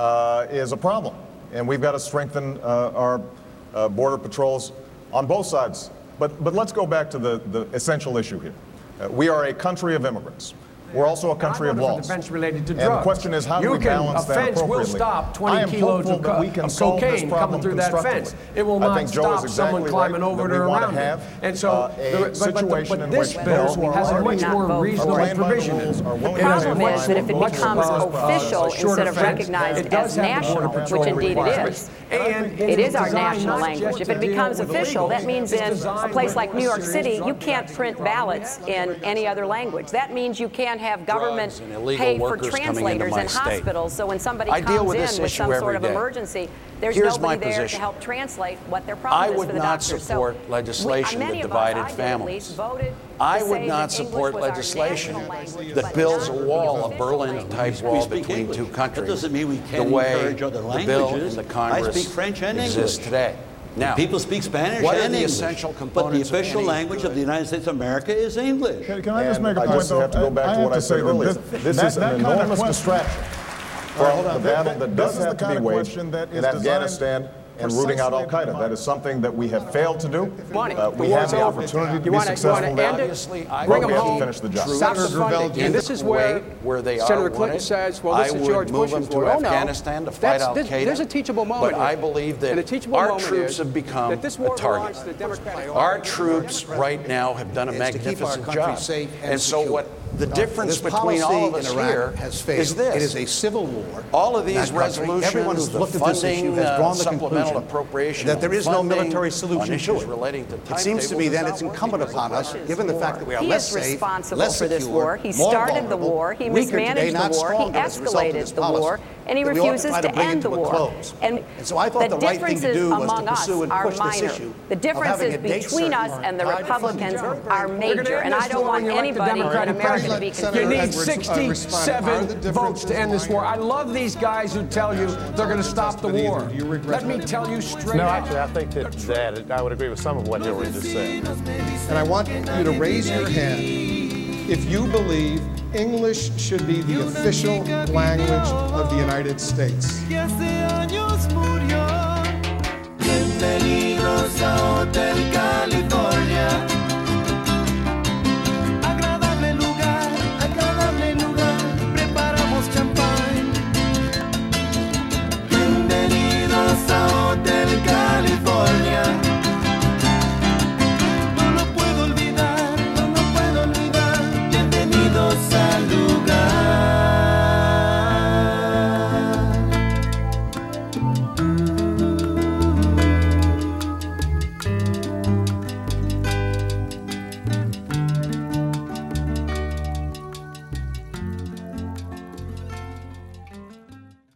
uh, is a problem. And we've got to strengthen uh, our uh, border patrols on both sides. But, but let's go back to the, the essential issue here. Uh, we are a country of immigrants. We're also a country of laws. related to And drugs. the question is, how do we can, balance that offense will stop 20 kilos of, co- of cocaine coming through that fence. It will not stop is someone climbing right over it or to around it. And so, uh, the, but, but, the, but this bill those who are has a much more reasonable provision it. are willing The problem is that if it becomes uh, official instead of recognized as national, which indeed it is, And it is our national language. If it becomes official, that means in a place like New York City, you can't print ballots in any other language. That means you can't have government and pay for workers coming into translators in state. hospitals. So when somebody I comes deal with in this with issue some sort of day. emergency, there's Here's my nobody there to position. help translate what their problem I is would for the not doctors. support so uh, legislation we, that of us, divided I did at families. I would not support English was our legislation language, that builds a wall, the a Berlin-type We wall speak between English. two That countries. doesn't mean we can't the way encourage other the bill languages. and the I speak French and exists English. today. Now, People speak Spanish what are the English. essential But the components of official any language of the United States of America is English. Can, Can I just and make a I point, just though? have to go back I to what I said earlier. this- This that- is an that kind enormous distraction Well, from hold on. the battle that- that this does is the have to be waged question that in is designed Afghanistan and rooting out Al Qaeda. That is something that we have failed to do. Uh, we have the opportunity to You be wanna- successful now. Obviously, I Bring but we them have to home. finish the job. Senator. Gravel, And this is where Kuwait, where they Senator are Clinton says, well, I this is would George move Bush's them to war. Oh, no. Afghanistan to fight Al Qaeda. There's a teachable moment But I believe that And a teachable our troops have become that this war a target. the Our troops right now have done a Is to keep our magnificent country job. and And so what the difference This between all of us in Iraq here has failed. is this. It is a civil war. All of these resolutions, Everyone who's the looked at this issue funding, has uh, drawn the supplemental conclusion appropriation that there is no military solution to it. relating to It seems to me timetables that is it's incumbent upon us, given the fact that we are He less is safe, responsible less for this secure, war. He more started the vulnerable, war. He weaker today, mismanaged not the war. He stronger as a result of escalated the policy, war, and he that we ought to refuses to to end the to a war. close. And, And so I thought the the right thing to do was to us pursue and are push this issue The differences having a date between us and the Republicans are major, and I don't want anybody in America to be You need Edwards, uh, 67 votes to end this war. I love these guys who tell you they're going to stop the war. do you regret Let me tell you straight No, actually, I think that, that I would agree with some of what Hillary just said. And I want you to raise your hand if you believe English should be the official language of the United States.